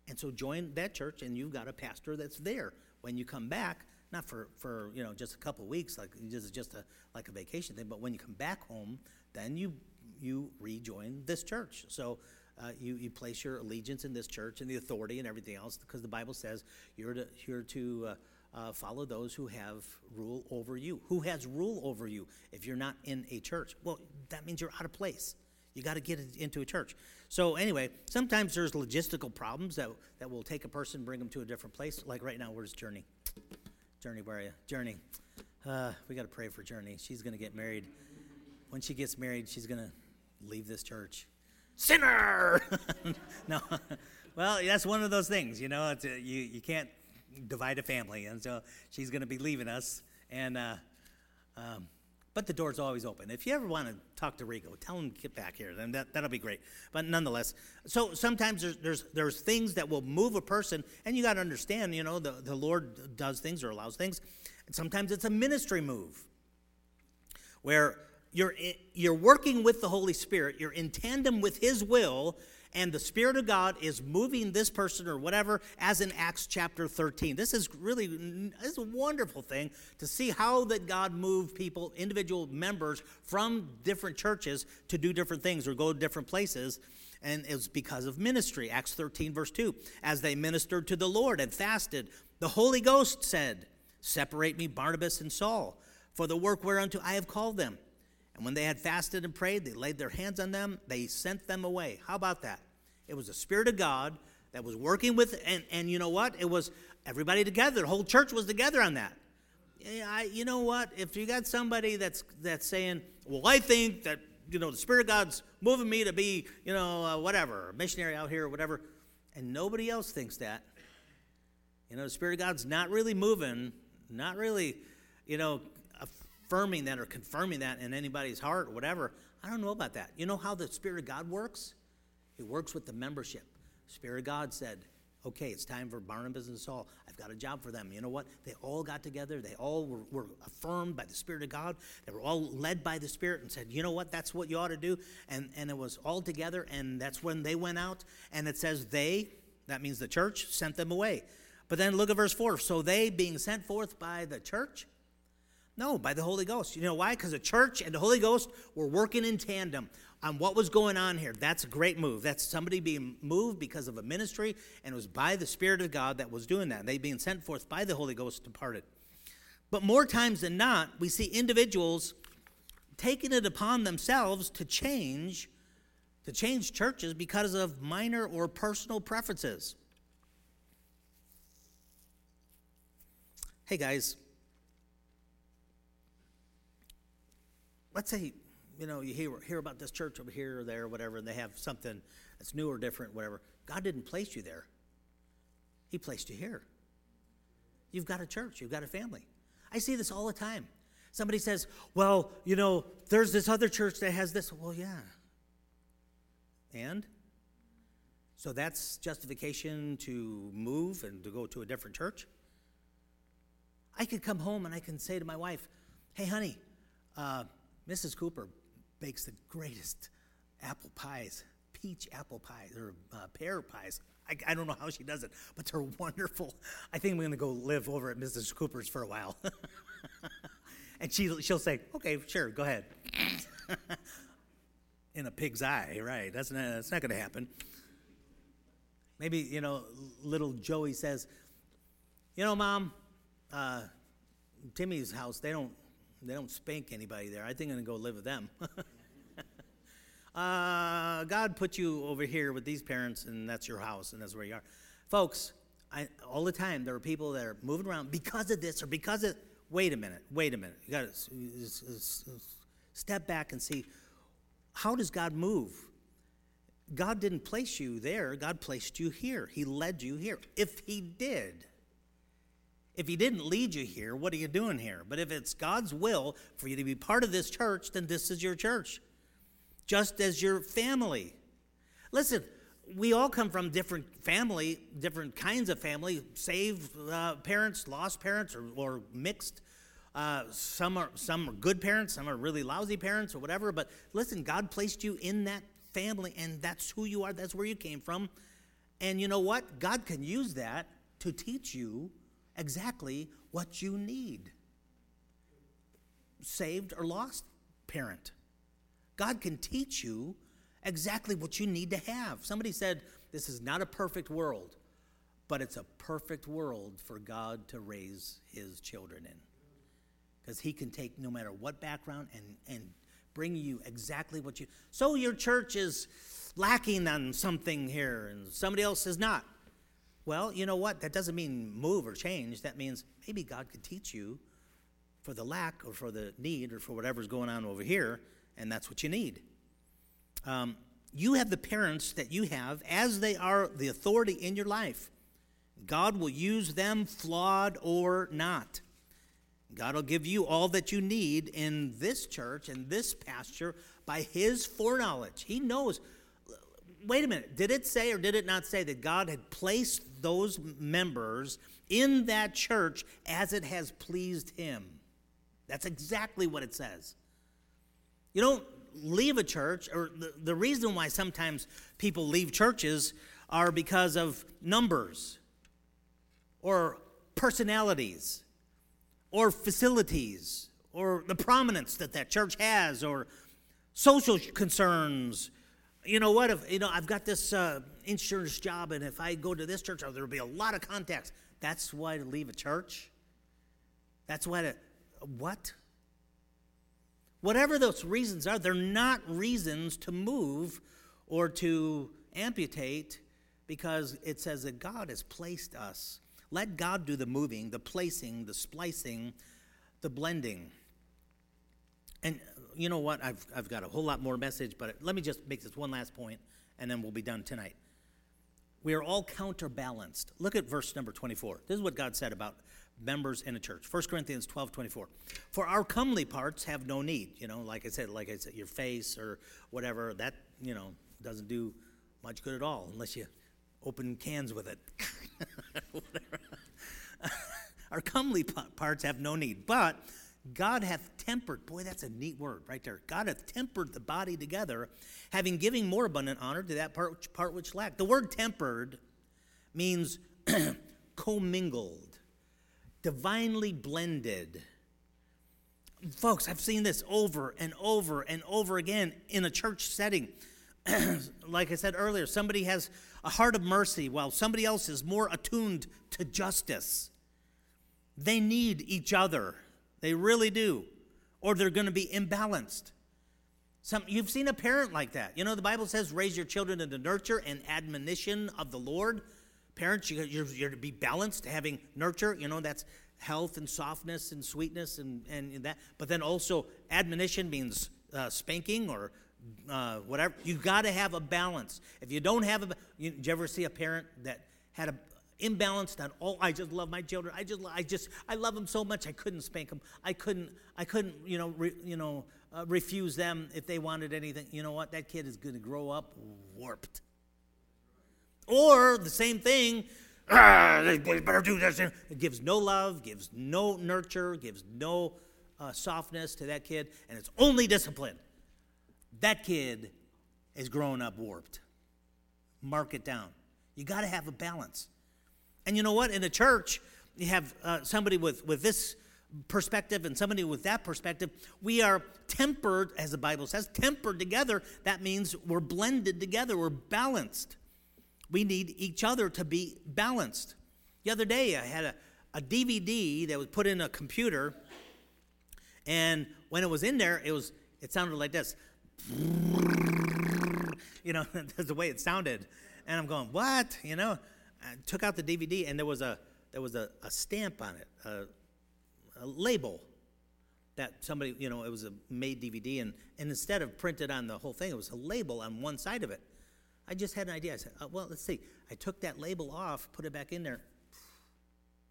And so join that church, and you've got a pastor that's there. When you come back, not for, for you know just a couple weeks, like just just a like a vacation thing, but when you come back home, then you you rejoin this church. So uh, you, you place your allegiance in this church and the authority and everything else because the Bible says you're to, you're to uh, uh, follow those who have rule over you. Who has rule over you if you're not in a church? Well, that means you're out of place. You got to get into a church. So, anyway, sometimes there's logistical problems that, that will take a person, bring them to a different place. Like right now, where's Journey? Journey, where are you? Journey. Uh, we got to pray for Journey. She's going to get married. When she gets married, she's going to leave this church sinner. no, well, that's one of those things, you know. A, you you can't divide a family, and so she's going to be leaving us. And uh, um, but the door's always open. If you ever want to talk to Rico, tell him to get back here. Then that that'll be great. But nonetheless, so sometimes there's there's there's things that will move a person, and you got to understand, you know, the the Lord does things or allows things. And sometimes it's a ministry move, where you're, you're working with the Holy Spirit, you're in tandem with His will, and the Spirit of God is moving this person or whatever, as in Acts chapter 13. This is really this is a wonderful thing to see how that God moved people, individual members from different churches to do different things or go to different places. And it's because of ministry. Acts 13, verse 2. As they ministered to the Lord and fasted, the Holy Ghost said, Separate me, Barnabas and Saul, for the work whereunto I have called them. And when they had fasted and prayed, they laid their hands on them, they sent them away. How about that? It was the Spirit of God that was working with, and, and you know what? It was everybody together. The whole church was together on that. I, you know what? If you got somebody that's that's saying, "Well, I think that you know the Spirit of God's moving me to be, you know, uh, whatever, missionary out here or whatever," and nobody else thinks that, you know, the Spirit of God's not really moving, not really, you know, affirming that or confirming that in anybody's heart or whatever. I don't know about that. You know how the Spirit of God works? It works with the membership. Spirit of God said, okay, it's time for Barnabas and Saul. I've got a job for them. You know what? They all got together. They all were, were, affirmed by the Spirit of God. They were all led by the Spirit and said, you know what? That's what you ought to do. And, and it was all together. And that's when they went out. And it says they, that means the church, sent them away. But then look at verse 4. So they, being sent forth by the church, no, by the Holy Ghost. You know why? Because the church and the Holy Ghost were working in tandem. on what was going on here. That's a great move. That's somebody being moved because of a ministry, and it was by the Spirit of God that was doing that. They being sent forth by the Holy Ghost departed. But more times than not, we see individuals taking it upon themselves to change, to change churches because of minor or personal preferences. Hey guys, let's say you know, you hear, hear about this church over here or there or whatever, and they have something that's new or different, whatever. God didn't place you there, He placed you here. You've got a church, you've got a family. I see this all the time. Somebody says, Well, you know, there's this other church that has this. Well, yeah. And? So that's justification to move and to go to a different church? I could come home and I can say to my wife, Hey, honey, uh, Mrs. Cooper bakes the greatest apple pies, peach apple pies, or uh, pear pies. I, I, don't know how she does it, but they're wonderful. I think I'm going to go live over at Mrs. Cooper's for a while. and she, she'll say, okay, sure, go ahead. In a pig's eye, right? That's not, that's not going to happen. Maybe, you know, little Joey says, you know, Mom, uh, Timmy's house, they don't they don't spank anybody there. I think I'm going to go live with them. uh, God put you over here with these parents, and that's your house, and that's where you are. Folks, I, all the time there are people that are moving around because of this or because of. Wait a minute, wait a minute. You got to step back and see how does God move? God didn't place you there, God placed you here. He led you here. If He did, if he didn't lead you here, what are you doing here? But if it's God's will for you to be part of this church, then this is your church, just as your family. Listen, we all come from different family, different kinds of family, saved uh, parents, lost parents, or, or mixed. Uh, some are some are good parents, some are really lousy parents, or whatever. But listen, God placed you in that family, and that's who you are. That's where you came from. And you know what? God can use that to teach you exactly what you need saved or lost parent. God can teach you exactly what you need to have. Somebody said, This is not a perfect world, but it's a perfect world for God to raise his children in. Because he can take no matter what background and, and bring you exactly what you. So your church is lacking on something here, and somebody else is not. Well, you know what? That doesn't mean move or change. That means maybe God could teach you for the lack or for the need or for whatever's going on over here, and that's what you need. Um, you have the parents that you have as they are the authority in your life. God will use them, flawed or not. God will give you all that you need in this church and this pasture by His foreknowledge. He knows wait a minute, did it say or did it not say that God had placed those members in that church as it has pleased him? That's exactly what it says. You don't leave a church, or the, the reason why sometimes people leave churches are because of numbers or personalities or facilities or the prominence that that church has or social concerns you know what? If you know, I've got this uh, insurance job, and if I go to this church, oh, there'll be a lot of contacts. That's why to leave a church. That's why to what? Whatever those reasons are, they're not reasons to move or to amputate, because it says that God has placed us. Let God do the moving, the placing, the splicing, the blending. And you know what? I've, I've got a whole lot more message, but let me just make this one last point, and then we'll be done tonight. We are all counterbalanced. Look at verse number 24. This is what God said about members in a church. 1 Corinthians 12, 24. For our comely parts have no need. You know, like I said, like I said, your face or whatever, that, you know, doesn't do much good at all unless you open cans with it. our comely parts have no need. But God hath tempered, boy, that's a neat word right there. God hath tempered the body together, having giving more abundant honor to that part, part which lacked. The word tempered means commingled, divinely blended. folks, I've seen this over and over and over again in a church setting. like I said earlier, somebody has a heart of mercy while somebody else is more attuned to justice. They need each other. They really do. Or they're going to be imbalanced. Some, you've seen a parent like that. You know, the Bible says, raise your children in the nurture and admonition of the Lord. Parents, you, you're, you're to be balanced, having nurture. You know, that's health and softness and sweetness and, and that. But then also, admonition means uh, spanking or uh, whatever. You've got to have a balance. If you don't have a, you, did you ever see a parent that had a imbalanced on all? I just love my children. I just, I just, I love them so much. I couldn't spank them. I couldn't, I couldn't, you know, re, you know, uh, refuse them if they wanted anything. You know what? That kid is going to grow up warped. Or the same thing. Ah, they better do this. It gives no love, gives no nurture, gives no uh, softness to that kid, and it's only discipline that kid is growing up warped. Mark it down. You got to have a balance. And you know what? In a church, you have uh, somebody with, with this perspective and somebody with that perspective. We are tempered, as the Bible says, tempered together. That means we're blended together, we're balanced. We need each other to be balanced. The other day, I had a, a DVD that was put in a computer, and when it was in there, it was it sounded like this you know, that's the way it sounded. And I'm going, what? You know, I took out the DVD and there was a there was a, a stamp on it, a, a label that somebody, you know, it was a made DVD, and, and instead of printed on the whole thing, it was a label on one side of it. I just had an idea. I said, oh, well, let's see. I took that label off, put it back in there.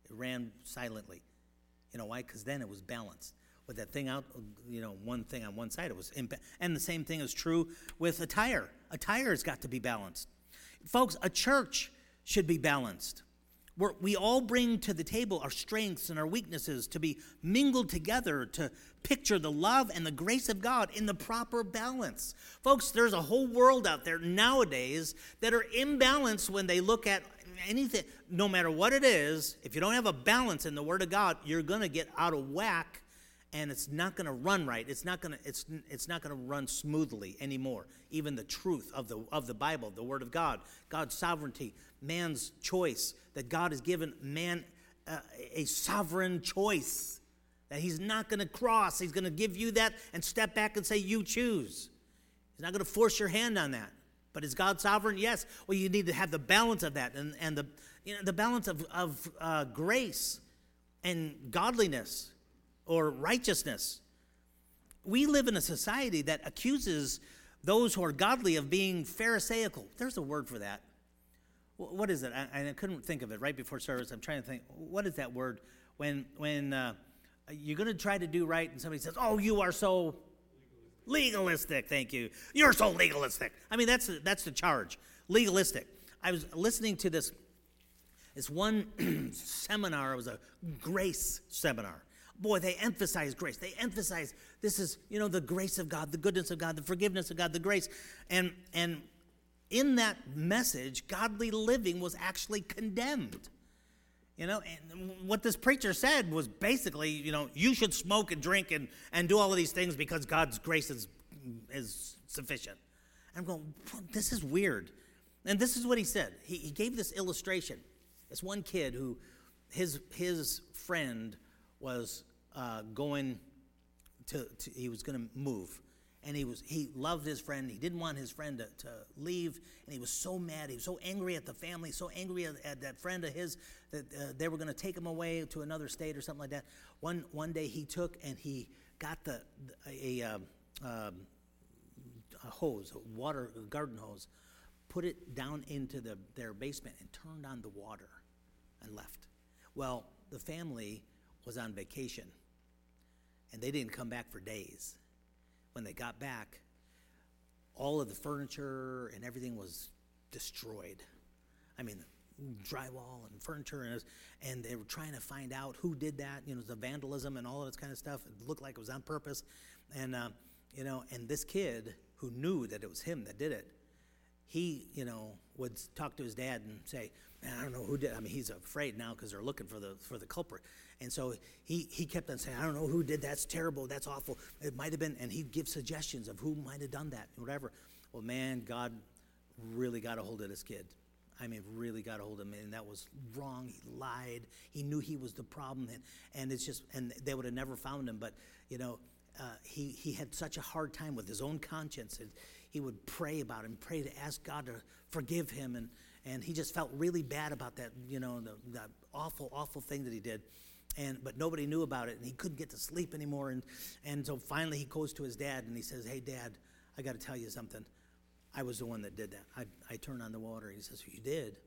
It ran silently. You know why? Because then it was balanced with that thing out, you know, one thing on one side. It was, imp- and the same thing is true with a tire. A tire has got to be balanced. Folks, a church should be balanced. We're, we all bring to the table our strengths and our weaknesses to be mingled together to picture the love and the grace of God in the proper balance. Folks, there's a whole world out there nowadays that are imbalanced when they look at anything, no matter what it is. If you don't have a balance in the Word of God, you're going to get out of whack and it's not going to run right. It's not going to it's it's not going to run smoothly anymore. Even the truth of the of the Bible, the word of God, God's sovereignty, man's choice that God has given man uh, a sovereign choice that he's not going to cross. He's going to give you that and step back and say you choose. He's not going to force your hand on that. But is God sovereign? Yes. Well, you need to have the balance of that and, and the, you know, the balance of, of uh, grace and godliness or righteousness. We live in a society that accuses those who are godly of being Pharisaical. There's a word for that. What is it? I, I couldn't think of it right before service. I'm trying to think. What is that word? When when uh, you're going to try to do right, and somebody says, "Oh, you are so legalistic." Thank you. You're so legalistic. I mean, that's that's the charge. Legalistic. I was listening to this this one seminar. It was a grace seminar, boy, they emphasize grace. They emphasize this is, you know, the grace of God, the goodness of God, the forgiveness of God, the grace. And and in that message, godly living was actually condemned. You know, and what this preacher said was basically, you know, you should smoke and drink and, and do all of these things because God's grace is, is sufficient. I'm going, this is weird. And this is what he said. He, he gave this illustration. This one kid who, his, his friend was uh, going to, to, he was going to move. And he was he loved his friend. He didn't want his friend to, to leave. And he was so mad. He was so angry at the family so angry at, at that friend of his that uh, they were going to take him away to another state or something like that. One one day he took and he got the, a, a, um, um, a hose a water a garden hose put it down into the, their basement and turned on the water and left. Well the family was on vacation and they didn't come back for days. When they got back, all of the furniture and everything was destroyed. I mean, drywall and furniture, and, was, and they were trying to find out who did that. You know, the vandalism and all of this kind of stuff. It looked like it was on purpose, and uh, you know, and this kid who knew that it was him that did it, he, you know, would talk to his dad and say, "Man, I don't know who did." I mean, he's afraid now because they're looking for the for the culprit. And so he he kept on saying, "I don't know who did. That's terrible. That's awful. It might have been." And he'd give suggestions of who might have done that, whatever. Well, man, God really got a hold of this kid. I mean, really got a hold of him, and that was wrong. He lied. He knew he was the problem, and, and it's just, and they would have never found him. But you know, uh, he he had such a hard time with his own conscience, and he would pray about him, pray to ask God to forgive him, and and he just felt really bad about that, you know, the, that awful, awful thing that he did. And but nobody knew about it, and he couldn't get to sleep anymore. And and so finally, he goes to his dad, and he says, "Hey, Dad, I got to tell you something." I was the one that did that. I, I turned on the water. He says, You did?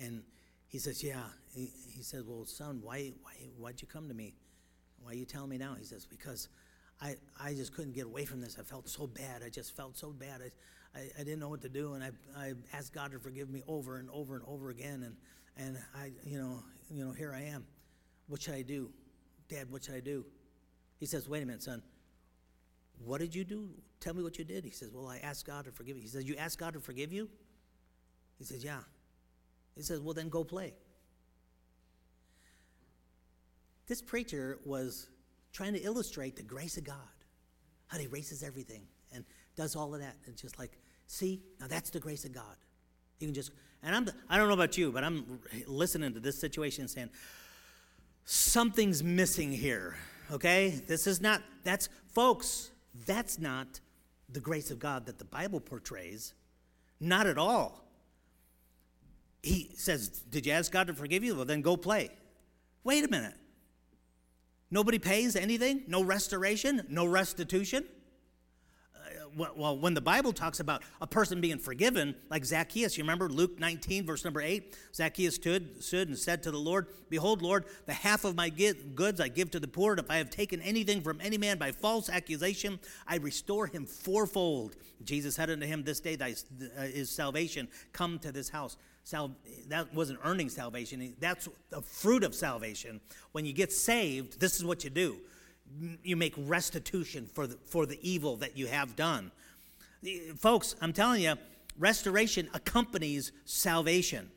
And he says, Yeah. He, he said, Well, son, why, why, why'd you come to me? Why are you telling me now? He says, Because I, I just couldn't get away from this. I felt so bad. I just felt so bad. I, I, I didn't know what to do. And I, I asked God to forgive me over and over and over again. And, and I, you know, you know, here I am. What should I do? Dad, what should I do? He says, Wait a minute, son. What did you do? Tell me what you did. He says, Well, I asked God to forgive you. He says, You asked God to forgive you? He says, Yeah. He says, Well, then go play. This preacher was trying to illustrate the grace of God, how he erases everything and does all of that. And just like, see, now that's the grace of God. You can just, and I'm, I don't know about you, but I'm listening to this situation and saying, something's missing here, okay? This is not, that's, folks, that's not the grace of God that the Bible portrays. Not at all. He says, Did you ask God to forgive you? Well, then go play. Wait a minute. Nobody pays anything? No restoration? No restitution? Well, when the Bible talks about a person being forgiven, like Zacchaeus, you remember Luke 19, verse number 8? Zacchaeus stood, stood and said to the Lord, Behold, Lord, the half of my goods I give to the poor, and if I have taken anything from any man by false accusation, I restore him fourfold. Jesus said unto him, This day thy, uh, is salvation come to this house. Sal- that wasn't earning salvation, that's the fruit of salvation. When you get saved, this is what you do you make restitution for the, for the evil that you have done. Folks, I'm telling you, restoration accompanies salvation.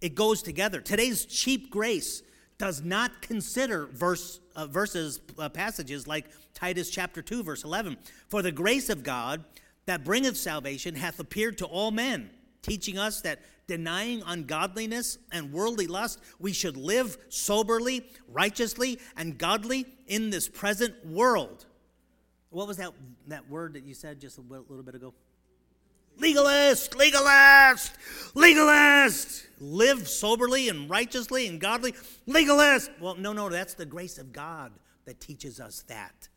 It goes together. Today's cheap grace does not consider verse, uh, verses, uh, passages like Titus chapter 2, verse 11. For the grace of God that bringeth salvation hath appeared to all men, teaching us that denying ungodliness and worldly lust, we should live soberly, righteously, and godly in this present world. What was that, that word that you said just a little bit ago? Legalist, legalist, legalist. Live soberly and righteously and godly. Legalist. Well, no, no, that's the grace of God that teaches us that.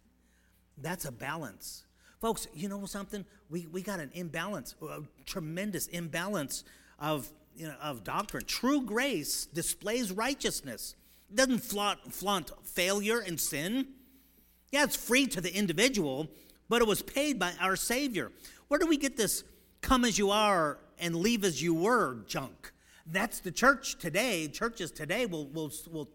That's a balance. Folks, you know something? We, we got an imbalance, a tremendous imbalance of, you know, of doctrine. True grace displays righteousness. It doesn't flaunt, flaunt failure and sin. Yeah, it's free to the individual, but it was paid by our Savior. Where do we get this come as you are and leave as you were junk? That's the church today. Churches today will, will, will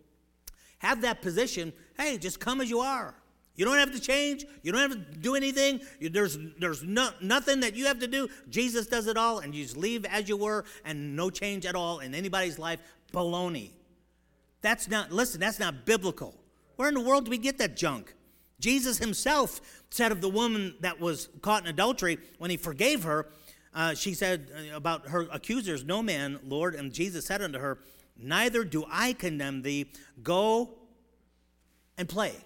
have that position. Hey, just come as you are. You don't have to change. You don't have to do anything. You, there's there's no, nothing that you have to do. Jesus does it all, and you just leave as you were, and no change at all in anybody's life. Baloney. That's not, listen, that's not biblical. Where in the world do we get that junk? Jesus himself said of the woman that was caught in adultery when he forgave her, uh, she said uh, about her accusers, No man, Lord. And Jesus said unto her, Neither do I condemn thee. Go and play.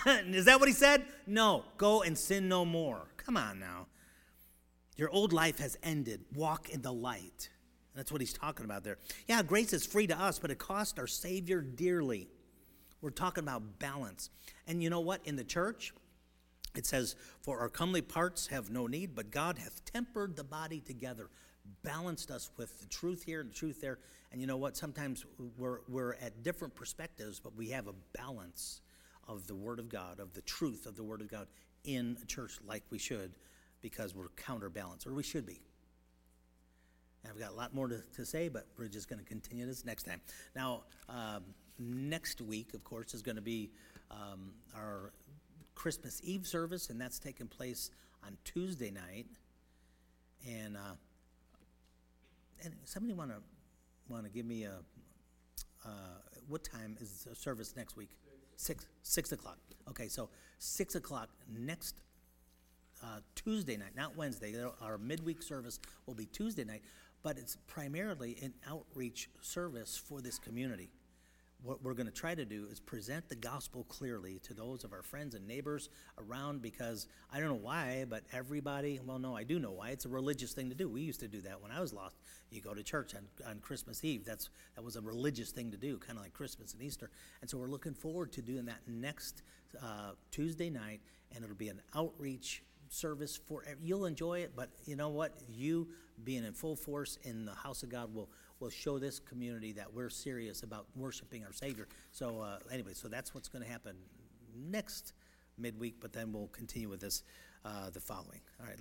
Is that what he said? No, go and sin no more. Come on now. Your old life has ended. Walk in the light. That's what he's talking about there. Yeah, grace is free to us, but it cost our Savior dearly. We're talking about balance. And you know what? In the church, it says, For our comely parts have no need, but God hath tempered the body together, balanced us with the truth here and the truth there. And you know what? Sometimes we're, we're at different perspectives, but we have a balance of the Word of God, of the truth of the Word of God in a church like we should, because we're counterbalanced, or we should be. And I've got a lot more to, to say, but we're just going to continue this next time. Now, um, next week, of course, is going to be um, our Christmas Eve service, and that's taking place on Tuesday night. And, uh, and somebody wanna, wanna give me a, uh, what time is the service next week? Six, six o'clock. Okay, so six o'clock next uh, Tuesday night, not Wednesday. Our midweek service will be Tuesday night, but it's primarily an outreach service for this community. What we're going to try to do is present the gospel clearly to those of our friends and neighbors around because I don't know why, but everybody, well, no, I do know why. It's a religious thing to do. We used to do that when I was lost. You go to church on, on Christmas Eve. That's, that was a religious thing to do, kind of like Christmas and Easter. And so we're looking forward to doing that next uh, Tuesday night, and it'll be an outreach service for, you'll enjoy it, but you know what? You being in full force in the house of God will, will show this community that we're serious about worshiping our Savior. So, uh, anyway, so that's what's gonna happen next midweek, but then we'll continue with this, uh, the following. All right,